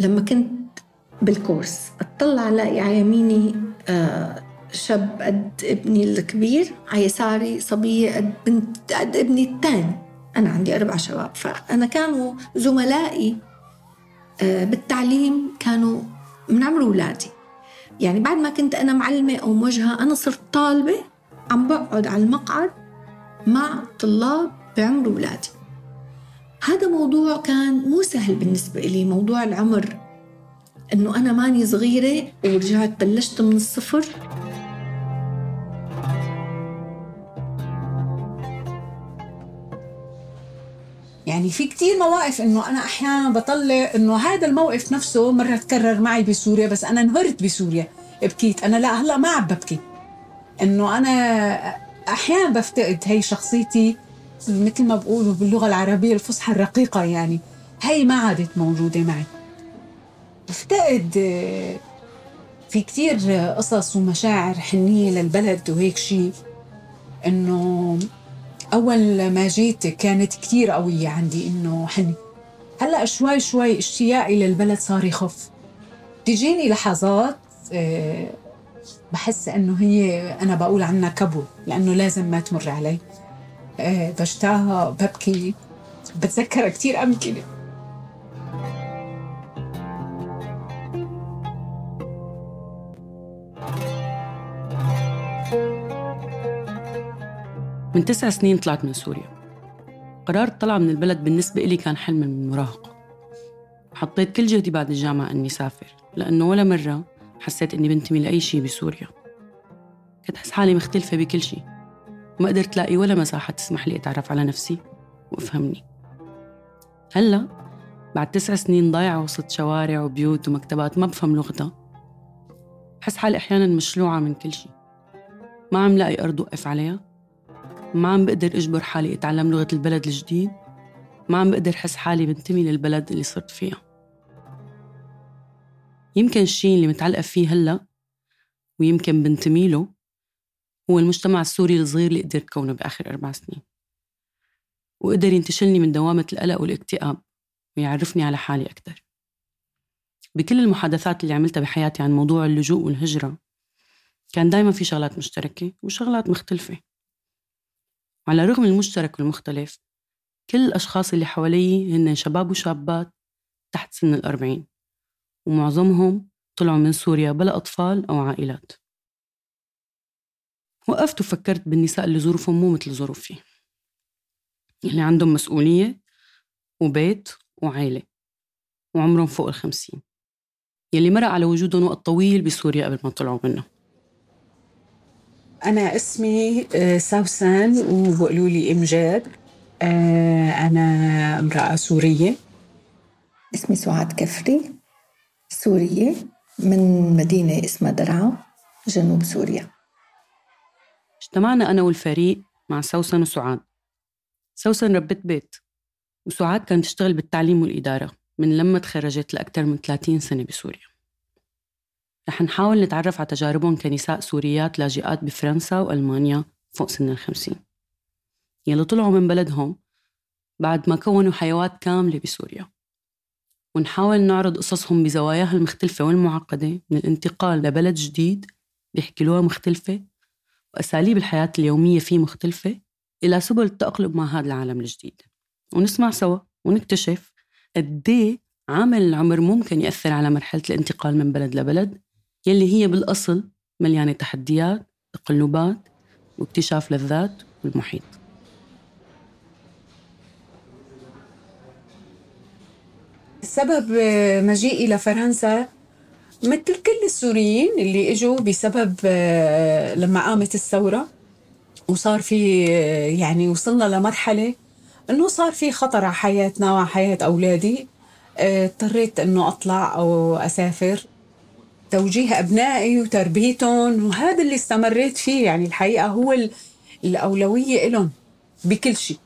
لما كنت بالكورس أطلع الاقي على يميني آه، شاب قد ابني الكبير على يساري صبية قد بنت قد ابني الثاني أنا عندي أربع شباب. فأنا كانوا زملائي آه، بالتعليم كانوا من عمر أولادي يعني بعد ما كنت أنا معلمة أو موجهة أنا صرت طالبة عم بقعد على المقعد مع طلاب بعمر أولادي هذا موضوع كان مو سهل بالنسبة لي موضوع العمر. إنه أنا ماني صغيرة ورجعت بلشت من الصفر. يعني في كتير مواقف إنه أنا أحيانا بطلع إنه هذا الموقف نفسه مرة تكرر معي بسوريا بس أنا انهرت بسوريا. بكيت أنا لا هلأ ما عم ببكي. إنه أنا أحيانا بفتقد هي شخصيتي. مثل ما بقولوا باللغة العربية الفصحى الرقيقة يعني. هي ما عادت موجودة معي. بفتقد في كتير قصص ومشاعر حنية للبلد وهيك شيء إنه أول ما جيت كانت كتير قوية عندي إنه حني. هلأ شوي شوي اشتياقي للبلد صار يخف. تجيني لحظات آه، بحس إنه هي أنا بقول عنها كبو لأنه لازم ما تمر علي. آه، بشتاها ببكي. بتذكر كتير أمكنة من تسع سنين طلعت من سوريا. قرار الطلعة من البلد بالنسبة إلي كان حلم من المراهقة حطيت كل جهدي بعد الجامعة إني سافر لأنه ولا مرة حسيت إني بنتمي لأي شيء بسوريا. كنت أحس حالي مختلفة بكل شيء وما قدرت لاقي ولا مساحة تسمح لي أتعرف على نفسي. وأفهمني. هلأ بعد تسع سنين ضايعة وسط شوارع وبيوت ومكتبات ما بفهم لغتها. بحس حالي أحيانا مشلوعة من كل شيء ما عم لاقي أرض وقف عليها. ما عم بقدر أجبر حالي أتعلم لغة البلد الجديد. ما عم بقدر حس حالي بنتمي للبلد اللي صرت فيها. يمكن الشيء اللي متعلقة فيه هلأ ويمكن بنتمي له هو المجتمع السوري الصغير اللي قدرت كونه بآخر أربع سنين. وقدر ينتشلني من دوامة القلق والاكتئاب ويعرفني على حالي أكثر بكل المحادثات اللي عملتها بحياتي عن موضوع اللجوء والهجرة كان دايما في شغلات مشتركة وشغلات مختلفة. وعلى رغم المشترك والمختلف كل الأشخاص اللي حوالي هن شباب وشابات تحت سن الأربعين ومعظمهم طلعوا من سوريا بلا أطفال أو عائلات. وقفت وفكرت بالنساء اللي ظروفهم مو مثل ظروفي. اللي عندهم مسؤولية وبيت وعائلة وعمرهم فوق الخمسين. يلي مرق على وجودهم وقت طويل بسوريا قبل ما طلعوا منها. أنا اسمي آه، سوسن وبقولوا لي إمجاد آه، أنا امرأة سورية. اسمي سعاد كفري سورية من مدينة اسمها درعا جنوب سوريا. اجتمعنا أنا والفريق مع سوسن وسعاد. سوسن ربت بيت وسعاد كانت تشتغل بالتعليم والإدارة من لما تخرجت لأكثر من 30 سنة بسوريا. رح نحاول نتعرف على تجاربهم كنساء سوريات لاجئات بفرنسا وألمانيا فوق سن الخمسين. يلي طلعوا من بلدهم بعد ما كونوا حيوات كاملة بسوريا. ونحاول نعرض قصصهم بزواياها المختلفة والمعقدة من الانتقال لبلد جديد بيحكي لغة مختلفة وأساليب الحياة اليومية فيه مختلفة إلى سبل التأقلم مع هذا العالم الجديد. ونسمع سوا ونكتشف قد إيه عامل العمر ممكن يأثر على مرحلة الانتقال من بلد لبلد يلي هي بالأصل مليانة تحديات تقلبات واكتشاف للذات والمحيط. سبب مجيئي لفرنسا مثل كل السوريين اللي إجوا بسبب آه، لما قامت الثورة وصار في آه، يعني وصلنا لمرحلة إنه صار في خطر على حياتنا وعلى حياة أولادي. آه، اضطريت إنه أطلع أو أسافر. توجيه أبنائي وتربيتهم وهذا اللي استمريت فيه. يعني الحقيقة هو الأولوية لهم بكل شيء.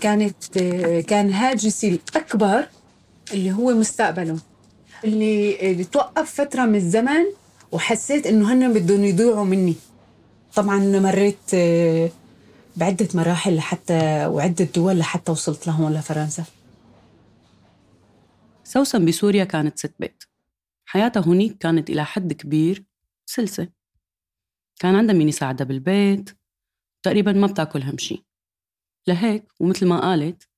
كانت كان هاجسي الأكبر اللي هو مستقبلهم. اللي, اللي توقف فترة من الزمن وحسيت إنه هن بدهم يضيعوا مني. طبعا مريت آه، بعدة مراحل لحتى وعدة دول لحتى وصلت لهون لفرنسا. سوسن بسوريا كانت ست بيت. حياتها هنيك كانت إلى حد كبير سلسة. كان عندها مين يساعدها بالبيت؟ تقريبا ما بتاكل هم شي. لهيك ومثل ما قالت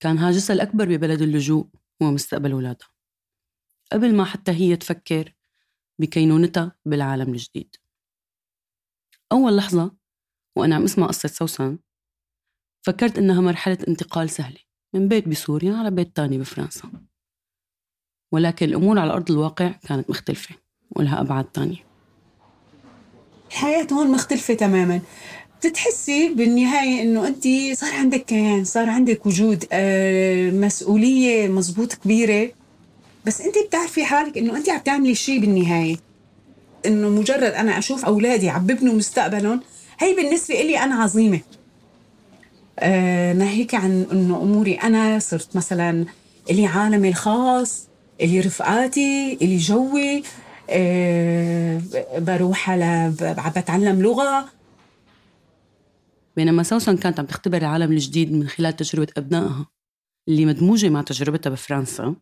كان هاجسها الأكبر ببلد اللجوء هو مستقبل أولادها قبل ما حتى هي تفكر بكينونتها بالعالم الجديد. أول لحظة وأنا عم أسمع قصة سوسن فكرت إنها مرحلة انتقال سهلة من بيت بسوريا على بيت تاني بفرنسا. ولكن الأمور على أرض الواقع كانت مختلفة ولها أبعاد تانية. الحياة هون مختلفة تماما. بتتحسي بالنهاية إنه أنت صار عندك كيان صار عندك وجود آه، مسؤولية مزبوط كبيرة. بس أنت بتعرفي حالك إنه أنت عم تعملي شيء بالنهاية. إنه مجرد أنا أشوف أولادي عم ببنوا مستقبلهم هي بالنسبة إلي أنا عظيمة. آه ناهيك عن إنه أموري. أنا صرت مثلا إلي عالمي الخاص إلي رفقاتي إلي جوي آه بروح على بتعلم لغة. بينما سوسن كانت عم تختبر العالم الجديد من خلال تجربة أبنائها اللي مدموجة مع تجربتها بفرنسا.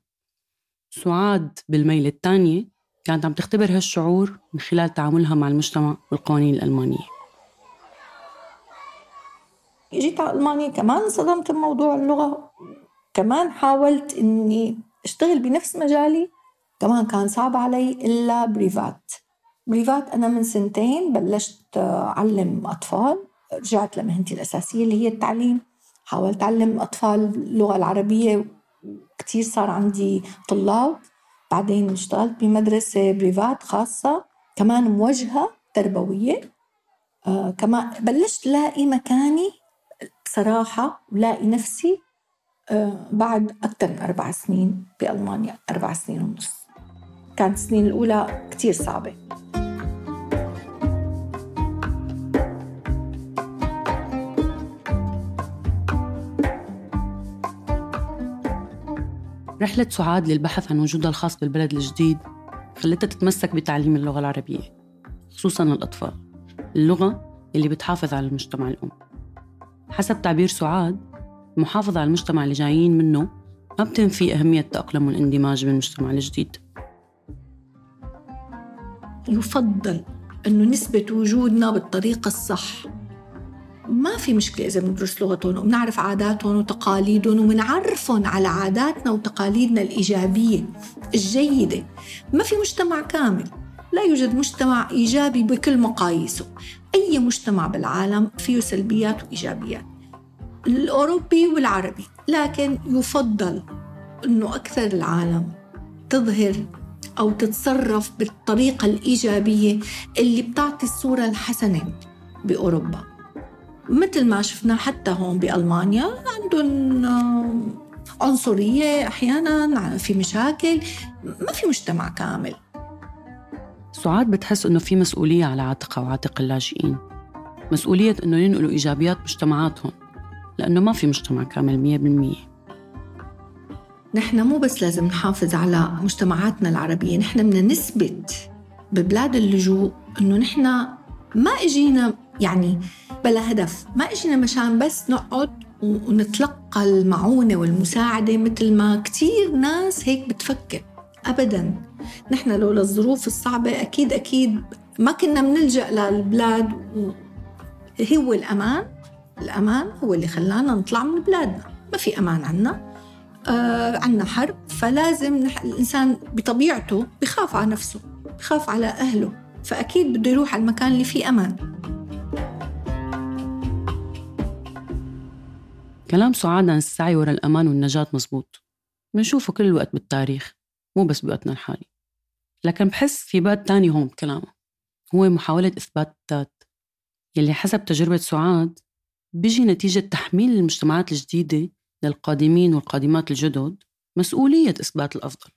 سعاد بالميلة الثانية كانت عم تختبر هالشعور من خلال تعاملها مع المجتمع والقوانين الألمانية. جيت على ألمانيا كمان انصدمت بموضوع اللغة. كمان حاولت إني أشتغل بنفس مجالي. كمان كان صعب علي إلا بريفات. بريفات أنا من سنتين بلشت أعلم أطفال. رجعت لمهنتي الأساسية اللي هي التعليم. حاولت أعلم أطفال اللغة العربية كتير صار عندي طلاب بعدين اشتغلت بمدرسة بريفات خاصة كمان موجهة تربوية. آه كمان بلشت لاقي مكاني بصراحة ولاقي نفسي آه بعد أكثر من أربع سنين بألمانيا أربع سنين ونص. كانت السنين الأولى كتير صعبة. رحلة سعاد للبحث عن وجودها الخاص بالبلد الجديد خلتها تتمسك بتعليم اللغة العربية خصوصا الأطفال اللغة اللي بتحافظ على المجتمع الأم. حسب تعبير سعاد المحافظة على المجتمع اللي جايين منه ما بتنفي أهمية التأقلم والاندماج بالمجتمع الجديد. يفضل أنه نثبت وجودنا بالطريقة الصح ما في مشكلة إذا بندرس لغتهم وبنعرف عاداتهم وتقاليدهم وبنعرفهم على عاداتنا وتقاليدنا الإيجابية الجيدة. ما في مجتمع كامل. لا يوجد مجتمع إيجابي بكل مقاييسه. أي مجتمع بالعالم فيه سلبيات وإيجابيات. الأوروبي والعربي. لكن يفضل أنه أكثر العالم تظهر أو تتصرف بالطريقة الإيجابية اللي بتعطي الصورة الحسنة بأوروبا. مثل ما شفنا حتى هون بألمانيا عندهم عنصرية أحيانا في مشاكل ما في مجتمع كامل. سعاد بتحس إنه في مسؤولية على عاتقها وعاتق اللاجئين. مسؤولية إنه ينقلوا إيجابيات مجتمعاتهم لأنه ما في مجتمع كامل مية بالمية. نحن مو بس لازم نحافظ على مجتمعاتنا العربية نحن بدنا نثبت ببلاد اللجوء إنه نحن ما إجينا يعني بلا هدف. ما إجينا مشان بس نقعد ونتلقى المعونة والمساعدة مثل ما كتير ناس هيك بتفكر. أبدا. نحن لولا الظروف الصعبة أكيد أكيد ما كنا بنلجأ للبلاد هو الأمان الأمان هو اللي خلانا نطلع من بلادنا. ما في أمان عنا. آه عنا حرب فلازم الإنسان بطبيعته بخاف على نفسه بخاف على أهله فأكيد بده يروح على المكان اللي فيه أمان. كلام سعاد عن السعي وراء الأمان والنجاة مزبوط. بنشوفه كل الوقت بالتاريخ مو بس بوقتنا الحالي. لكن بحس في باب تاني هون بكلامه هو محاولة إثبات الذات. يلي حسب تجربة سعاد بيجي نتيجة تحميل المجتمعات الجديدة للقادمين والقادمات الجدد مسؤولية إثبات الأفضل.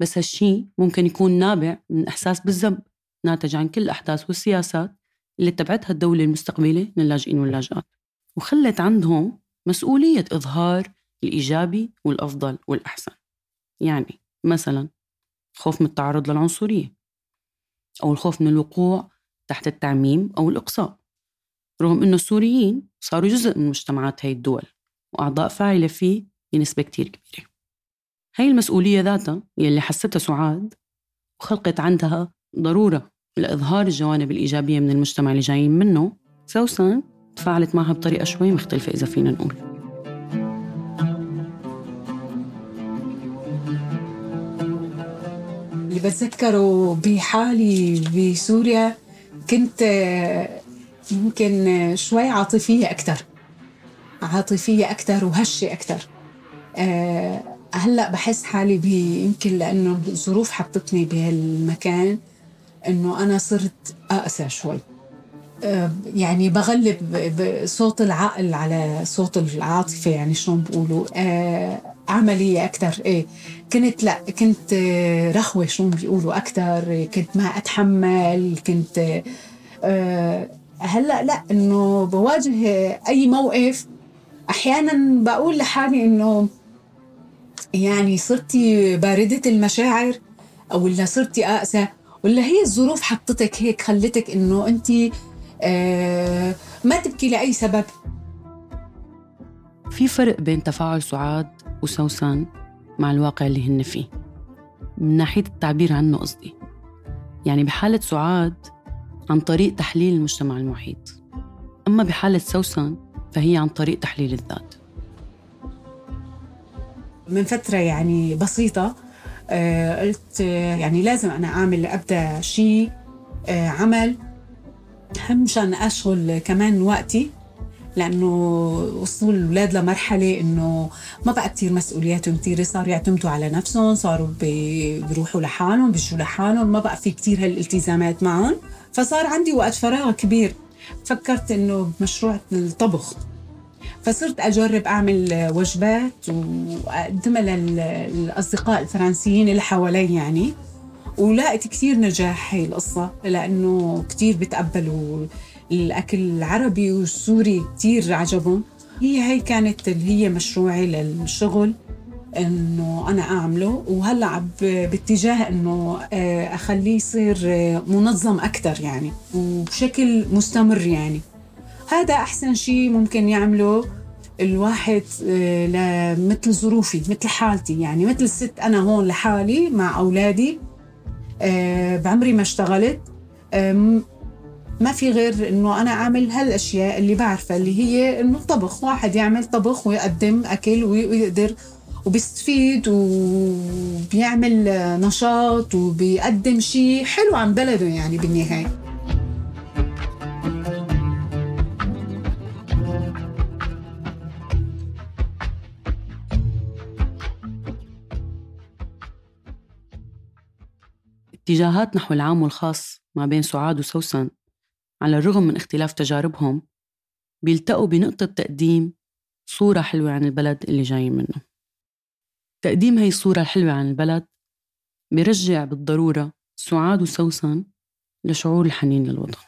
بس هالشي ممكن يكون نابع من إحساس بالذنب ناتج عن كل الأحداث والسياسات اللي اتبعتها الدولة المستقبلة للاجئين واللاجئات. وخلت عندهم مسؤولية إظهار الإيجابي والأفضل والأحسن. يعني مثلا خوف من التعرض للعنصرية أو الخوف من الوقوع تحت التعميم أو الإقصاء رغم أنه السوريين صاروا جزء من مجتمعات هاي الدول وأعضاء فاعلة فيه بنسبة كتير كبيرة. هاي المسؤولية ذاتها يلي حستها سعاد وخلقت عندها ضرورة لإظهار الجوانب الإيجابية من المجتمع اللي جايين منه سوسن تفاعلت معها بطريقة شوي مختلفة إذا فينا نقول. اللي بتذكره بحالي بسوريا كنت يمكن شوي عاطفية أكثر عاطفية أكثر وهشة أكثر أه هلأ بحس حالي يمكن لأنه الظروف حطتني بهالمكان إنه أنا صرت أقسى شوي. يعني بغلب صوت العقل على صوت العاطفة يعني شلون بقولوا. أه عملية أكثر إيه كنت لا كنت رخوة شلون بيقولوا أكثر كنت ما أتحمل كنت هلأ لا إنه بواجه أي موقف أحيانا بقول لحالي إنه يعني صرتي باردة المشاعر أو ولا صرتي اقسى ولا هي الظروف حطتك هيك خلتك إنه انت آه ما تبكي لأي سبب؟ في فرق بين تفاعل سعاد وسوسن مع الواقع اللي هن فيه من ناحية التعبير عنه قصدي. يعني بحالة سعاد عن طريق تحليل المجتمع المحيط أما بحالة سوسن فهي عن طريق تحليل الذات. من فترة يعني بسيطة آه قلت آه يعني لازم أنا أعمل أبدأ شيء آه عمل مشان أشغل كمان وقتي لأنه وصلوا الأولاد لمرحلة إنه ما بقى كثير مسؤولياتهم كثير صاروا يعتمدوا على نفسهم صاروا بيروحوا لحالهم بيجوا لحالهم ما بقى في كثير هالالتزامات معهم. فصار عندي وقت فراغ كبير. فكرت إنه بمشروع الطبخ. فصرت أجرب أعمل وجبات وأقدمها للأصدقاء الفرنسيين اللي حوالي يعني. ولقيت كثير نجاح هي القصة لأنه كثير بتقبلوا الأكل العربي والسوري كثير عجبهم. هي هي كانت اللي هي مشروعي للشغل إنه أنا أعمله. وهلأ باتجاه إنه آه، أخليه يصير آه، منظم أكثر يعني وبشكل مستمر يعني. هذا أحسن شيء ممكن يعمله الواحد آه، مثل ظروفي مثل حالتي يعني مثل الست أنا هون لحالي مع أولادي. بعمري ما اشتغلت. ما في غير إنه أنا أعمل هالأشياء اللي بعرفها اللي هي إنه طبخ واحد يعمل طبخ ويقدم أكل ويقدر وبيستفيد وبيعمل نشاط وبيقدم شيء حلو عن بلده يعني بالنهاية. اتجاهات نحو العام والخاص ما بين سعاد وسوسن على الرغم من اختلاف تجاربهم بيلتقوا بنقطة تقديم صورة حلوة عن البلد اللي جايين منه. تقديم هي الصورة الحلوة عن البلد بيرجع بالضرورة سعاد وسوسن لشعور الحنين للوطن.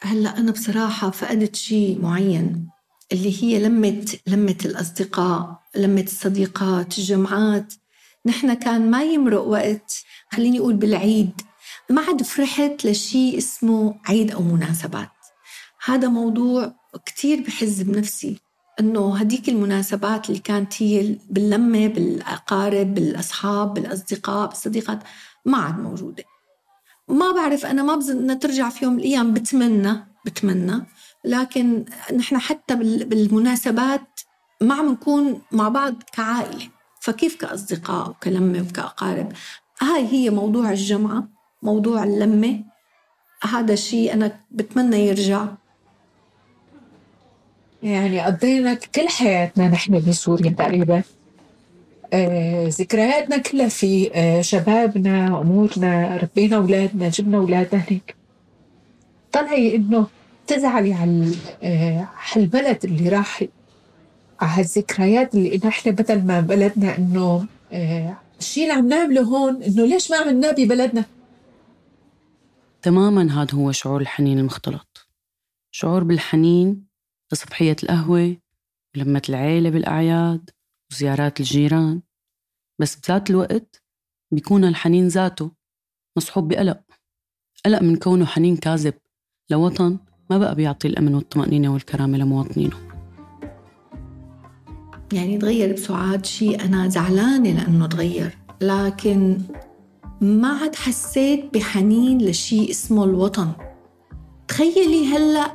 هلأ أنا بصراحة فقدت شيء معين اللي هي لمة لمة الأصدقاء لمة الصديقات الجمعات. نحن كان ما يمرق وقت خليني أقول بالعيد. ما عاد فرحت لشيء اسمه عيد أو مناسبات. هذا موضوع كتير بحز بنفسي إنه هديك المناسبات اللي كانت هي باللمة بالأقارب بالأصحاب بالأصدقاء بالصديقات ما عاد موجودة. ما بعرف أنا ما بظن انها ترجع في يوم من الأيام بتمنى بتمنى. لكن نحن حتى بالمناسبات ما عم نكون مع بعض كعائلة. فكيف كأصدقاء وكلمة وكأقارب؟ هاي هي موضوع الجمعة موضوع اللمة. هذا الشيء أنا بتمنى يرجع. يعني قضينا كل حياتنا نحن بسوريا تقريبا. آه ذكرياتنا كلها في آه شبابنا أمورنا ربينا أولادنا جبنا أولادنا هيك طلعي إنه تزعلي على آه البلد اللي راح على الذكريات اللي نحن بدل ما بلدنا آه الشيء اللي عم نعمله هون إنه ليش ما عملناه ببلدنا؟ تماما هذا هو شعور الحنين المختلط. شعور بالحنين لصبحية القهوة ولمة العيلة بالأعياد وزيارات الجيران. بس بذات الوقت بيكون الحنين ذاته مصحوب بقلق. قلق من كونه حنين كاذب لوطن ما بقى بيعطي الأمن والطمأنينة والكرامة لمواطنينه. يعني تغير بسعاد شيء أنا زعلانة لأنه تغير. لكن ما عاد حسيت بحنين لشيء اسمه الوطن. تخيلي هلأ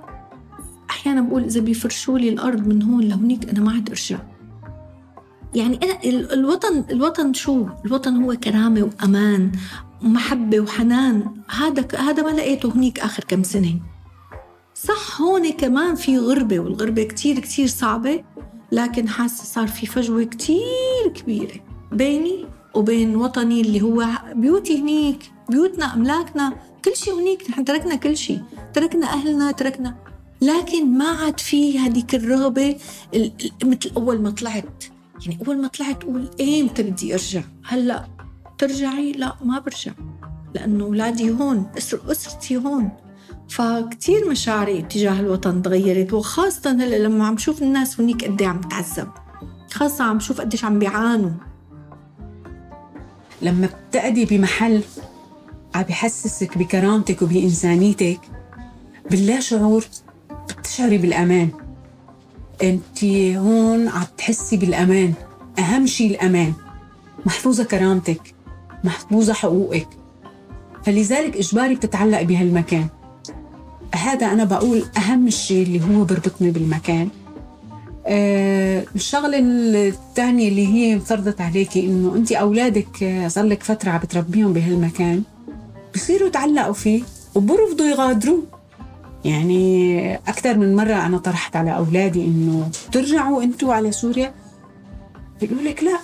أحيانا بقول إذا بيفرشوا لي الأرض من هون لهونيك أنا ما عاد أرجع يعني أنا الوطن الوطن شو؟ الوطن هو كرامة وأمان ومحبة وحنان. هذا هذا ما لقيته هنيك آخر كم سنة. صح هون كمان في غربة والغربة كتير كتير صعبة. لكن حاسة صار في فجوة كتير كبيرة بيني وبين وطني اللي هو بيوتي هنيك بيوتنا أملاكنا كل شيء هنيك نحن تركنا كل شيء تركنا أهلنا تركنا. لكن ما عاد في هذيك الرغبة مثل أول ما طلعت. يعني أول ما طلعت أقول إمتى بدي أرجع؟ هلأ ترجعي؟ لا ما برجع. لأنه أولادي هون أسرتي هون. فكتير مشاعري تجاه الوطن تغيرت وخاصة هلأ لما عم شوف الناس هنيك قد عم بتعذب خاصة عم شوف قديش عم بيعانوا. لما بتقعدي بمحل عم بحسسك بكرامتك وبإنسانيتك باللا شعور بتشعري بالأمان. انت هون عم تحسي بالأمان أهم شيء الأمان. محفوظة كرامتك محفوظة حقوقك. فلذلك إجباري بتتعلق بهالمكان. هذا أنا بقول أهم الشيء اللي هو بربطني بالمكان. أه الشغلة الثانية اللي هي فرضت عليكي إنه أنت أولادك آه، صار لك فترة عم بتربيهم بهالمكان بصيروا يتعلقوا فيه وبرفضوا يغادروا يعني أكثر من مرة أنا طرحت على أولادي إنه ترجعوا أنتوا على سوريا. بيقولوا لك لا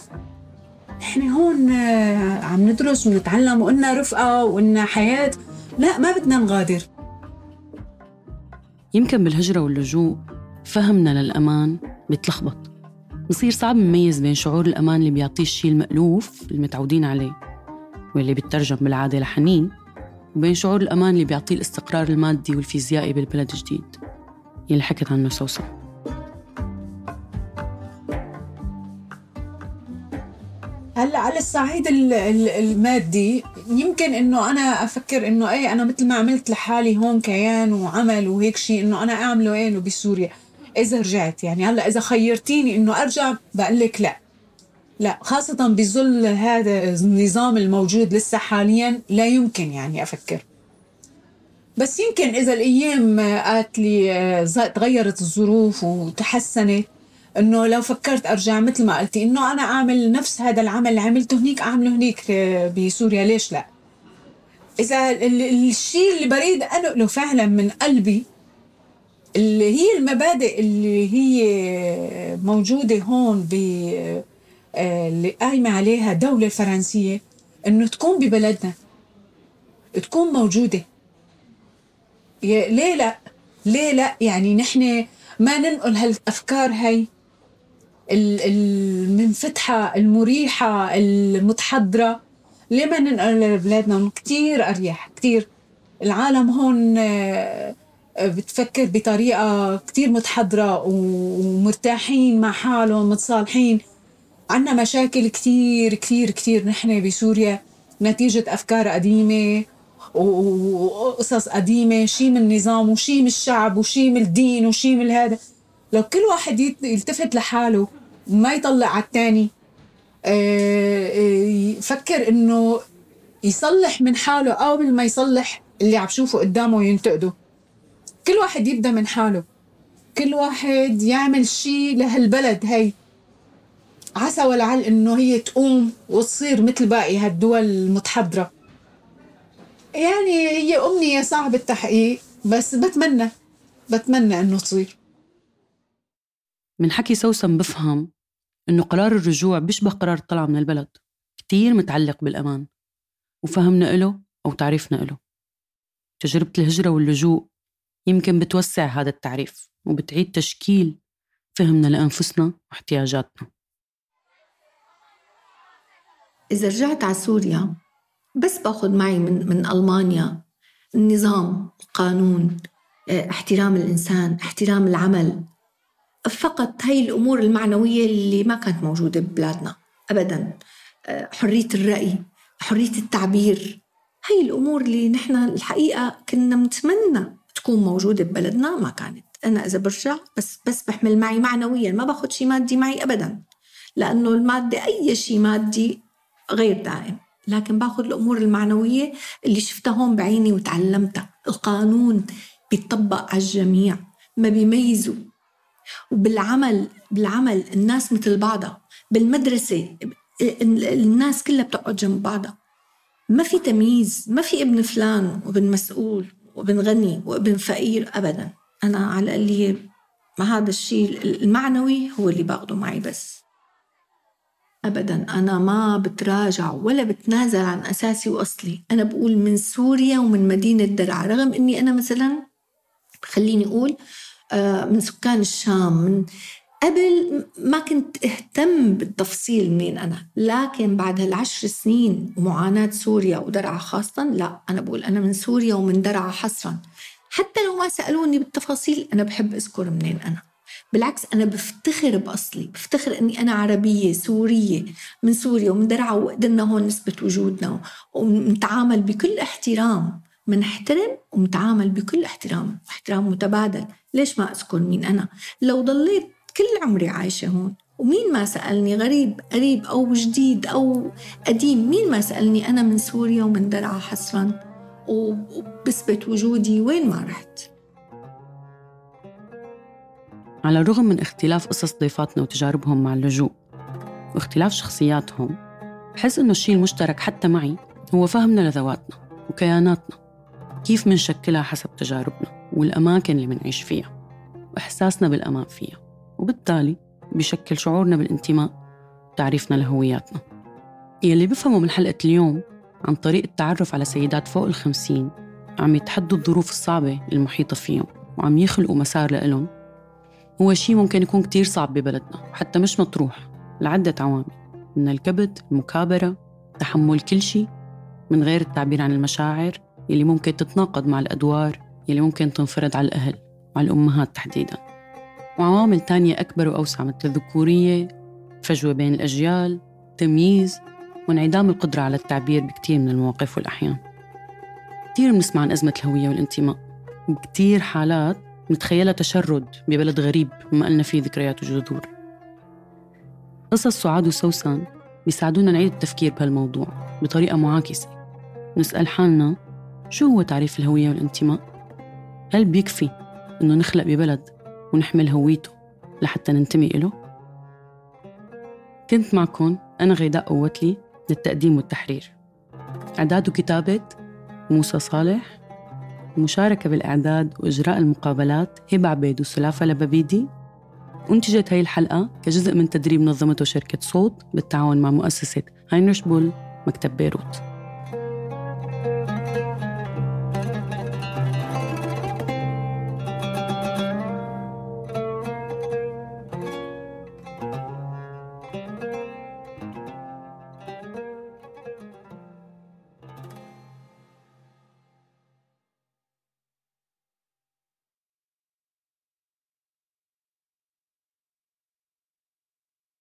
إحنا هون آه، عم ندرس ونتعلم وقلنا رفقة وقلنا حياة. لا ما بدنا نغادر. يمكن بالهجرة واللجوء فهمنا للأمان بيتلخبط. بصير صعب نميز بين شعور الأمان اللي بيعطيه الشيء المألوف المتعودين عليه واللي بيترجم بالعادة لحنين وبين شعور الأمان اللي بيعطيه الاستقرار المادي والفيزيائي بالبلد الجديد. يلي حكت عنه سوسن هلأ على الصعيد المادي يمكن إنه أنا أفكر إنه إيه أنا مثل ما عملت لحالي هون كيان وعمل وهيك شيء إنه أنا أعمله وين بسوريا. إذا رجعت يعني هلأ إذا خيرتيني إنه أرجع بقول لك لا. لا خاصة بظل هذا النظام الموجود لسه حاليا لا يمكن يعني أفكر. بس يمكن إذا الأيام قالت لي آه، تغيرت الظروف وتحسنت إنه لو فكرت أرجع مثل ما قلتي إنه أنا أعمل نفس هذا العمل اللي عملته هنيك أعمله هنيك آه، بسوريا. ليش لا؟ إذا الشيء اللي بريد أنقله فعلا من قلبي اللي هي المبادئ اللي هي موجودة هون ب آه، اللي قايمة عليها الدولة الفرنسيه إنه تكون ببلدنا تكون موجودة. ليه لا؟ ليه لا؟ يعني نحن ما ننقل هالأفكار هاي. المنفتحة المريحة المتحضرة. لما ننقل لبلادنا كتير أريح كتير. العالم هون آه، بتفكر بطريقة كتير متحضرة ومرتاحين مع حالهم متصالحين. عنا مشاكل كتير كتير كتير. نحن بسوريا نتيجة أفكار قديمة وقصص قديمة. شي من النظام وشي من الشعب وشي من الدين وشي من هذا. لو كل واحد يلتفت لحاله ما يطلع على الثاني آه، آه، يفكر إنه يصلح من حاله قبل ما يصلح اللي عم شوفه قدامه وينتقده. كل واحد يبدأ من حاله. كل واحد يعمل شيء لهالبلد هي. عسى ولعل إنه هي تقوم وتصير مثل باقي هالدول المتحضرة. يعني هي أمنية صعب التحقيق بس بتمنى بتمنى إنه تصير. من حكي سوسن بفهم إنه قرار الرجوع بيشبه قرار الطلعة من البلد. كتير متعلق بالأمان وفهمنا إله أو تعريفنا إله. تجربة الهجرة واللجوء يمكن بتوسع هذا التعريف وبتعيد تشكيل فهمنا لأنفسنا واحتياجاتنا. إذا رجعت على سوريا بس باخذ معي من من ألمانيا النظام القانون إحترام الإنسان إحترام العمل. فقط هي الأمور المعنوية اللي ما كانت موجودة ببلادنا أبدا. آه، حرية الرأي حرية التعبير. هي الأمور اللي نحن الحقيقة كنا نتمنى تكون موجودة ببلدنا ما كانت. أنا إذا برجع بس بس بحمل معي معنويا ما باخذ شيء مادي معي أبدا. لأنه المادة أي شيء مادي غير دائم. لكن باخذ الأمور المعنوية اللي شفتها هون بعيني وتعلمتها. القانون بيطبق على الجميع. ما بيميزوا وبالعمل بالعمل الناس مثل بعضها بالمدرسة الناس كلها بتقعد جنب بعضها. ما في تمييز ما في ابن فلان وابن مسؤول وابن غني وابن فقير أبدا. أنا على اللي ما هذا الشيء المعنوي هو اللي باخده معي بس. أبدا أنا ما بتراجع ولا بتنازل عن أساسي وأصلي. أنا بقول من سوريا ومن مدينة درعا رغم أني أنا مثلا خليني أقول من سكان الشام من قبل ما كنت اهتم بالتفصيل مين أنا لكن بعد هالعشر سنين ومعاناة سوريا ودرعا خاصة لا أنا بقول أنا من سوريا ومن درعا حصرا. حتى لو ما سألوني بالتفاصيل أنا بحب أذكر منين أنا. بالعكس أنا بفتخر بأصلي بفتخر أني أنا عربية سورية من سوريا ومن درعا وقدرنا هون نثبت وجودنا ونتعامل بكل احترام. منحترم ونتعامل بكل احترام احترام متبادل. ليش ما أذكر مين أنا؟ لو ضليت كل عمري عايشة هون ومين ما سألني؟ غريب قريب أو جديد أو قديم مين ما سألني أنا من سوريا ومن درعا حصرا؟ وبثبت وجودي وين ما رحت؟ على الرغم من اختلاف قصص ضيفاتنا وتجاربهم مع اللجوء واختلاف شخصياتهم بحس إنه الشيء المشترك حتى معي هو فهمنا لذواتنا وكياناتنا كيف منشكلها حسب تجاربنا. والأماكن اللي منعيش فيها وإحساسنا بالأمان فيها وبالتالي بشكل شعورنا بالانتماء وتعريفنا لهوياتنا. يلي بفهموا من حلقة اليوم عن طريق التعرف على سيدات فوق الخمسين عم يتحدوا الظروف الصعبة المحيطة فيهم وعم يخلقوا مسار لإلهم هو شيء ممكن يكون كتير صعب ببلدنا وحتى مش مطروح لعدة عوامل من الكبت المكابرة تحمل كل شيء من غير التعبير عن المشاعر يلي ممكن تتناقض مع الأدوار يلي ممكن تنفرض على الأهل وعلى الأمهات تحديداً. وعوامل تانية أكبر وأوسع مثل الذكورية فجوة بين الأجيال تمييز وانعدام القدرة على التعبير بكتير من المواقف والأحيان. كتير بنسمع عن أزمة الهوية والانتماء بكتير حالات نتخيلها تشرد ببلد غريب ما قلنا فيه ذكريات وجذور. قصص سعاد وسوسن بيساعدونا نعيد التفكير بهالموضوع بطريقة معاكسة. نسأل حالنا شو هو تعريف الهوية والانتماء؟ هل بيكفي إنه نخلق ببلد ونحمل هويته لحتى ننتمي إله؟ كنت معكم أنا غيداء قوتلي للتقديم والتحرير. إعداد وكتابة موسى صالح. مشاركة بالإعداد وإجراء المقابلات هبة عبيد وسلافة لبابيدي. أنتجت هاي الحلقة كجزء من تدريب نظمته شركة صوت بالتعاون مع مؤسسة هاينرش بول مكتب بيروت.